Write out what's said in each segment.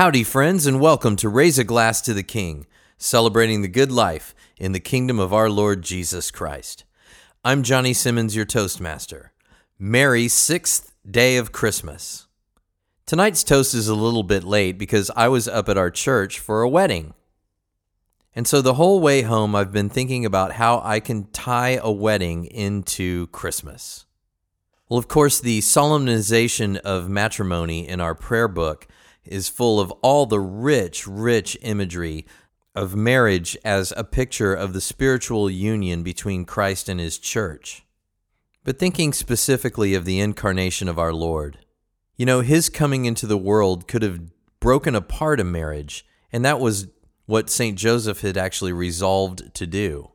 Howdy, friends, and welcome to Raise a Glass to the King, celebrating the good life in the kingdom of our Lord Jesus Christ. I'm Johnny Simmons, your Toastmaster. Merry sixth day of Christmas. Tonight's toast is a little bit late because I was up at our church for a wedding. And so the whole way home, I've been thinking about how I can tie a wedding into Christmas. Well, of course, the solemnization of matrimony in our prayer book is full of all the rich, rich imagery of marriage as a picture of the spiritual union between Christ and his church. But thinking specifically of the incarnation of our Lord, you know, his coming into the world could have broken apart a marriage, and that was what St. Joseph had actually resolved to do.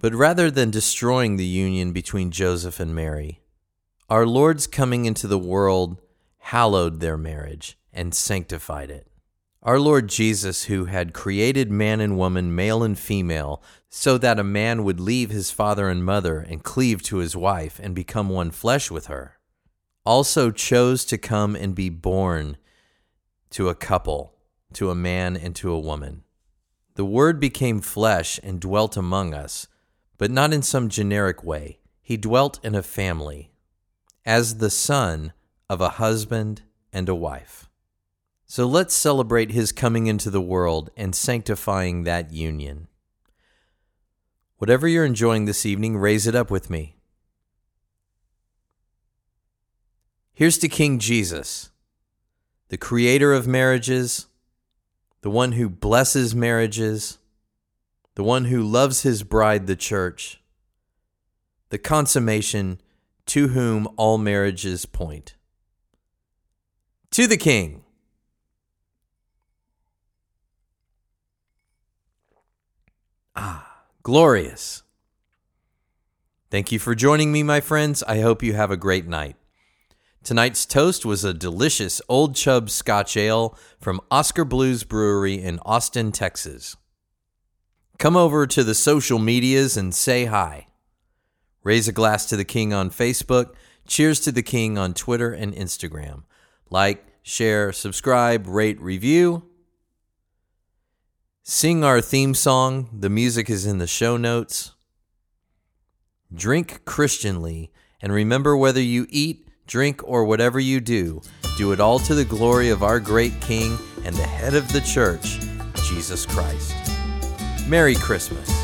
But rather than destroying the union between Joseph and Mary, our Lord's coming into the world hallowed their marriage and sanctified it. Our Lord Jesus, who had created man and woman, male and female, so that a man would leave his father and mother and cleave to his wife and become one flesh with her, also chose to come and be born to a couple, to a man and to a woman. The Word became flesh and dwelt among us, but not in some generic way. He dwelt in a family, as the son of a husband and a wife. So let's celebrate his coming into the world and sanctifying that union. Whatever you're enjoying this evening, raise it up with me. Here's to King Jesus, the creator of marriages, the one who blesses marriages, the one who loves his bride, the church, the consummation to whom all marriages point. To the King. Glorious. Thank you for joining me, my friends. I hope you have a great night. Tonight's toast was a delicious Old Chub Scotch Ale from Oskar Blues Brewery in Austin, Texas. Come over to the social medias and say hi. Raise a glass to the King on Facebook. Cheers to the King on Twitter and Instagram. Like, share, subscribe, rate, review. Sing our theme song. The music is in the show notes. Drink Christianly, and remember whether you eat, drink, or whatever you do, do it all to the glory of our great King and the head of the church, Jesus Christ. Merry Christmas.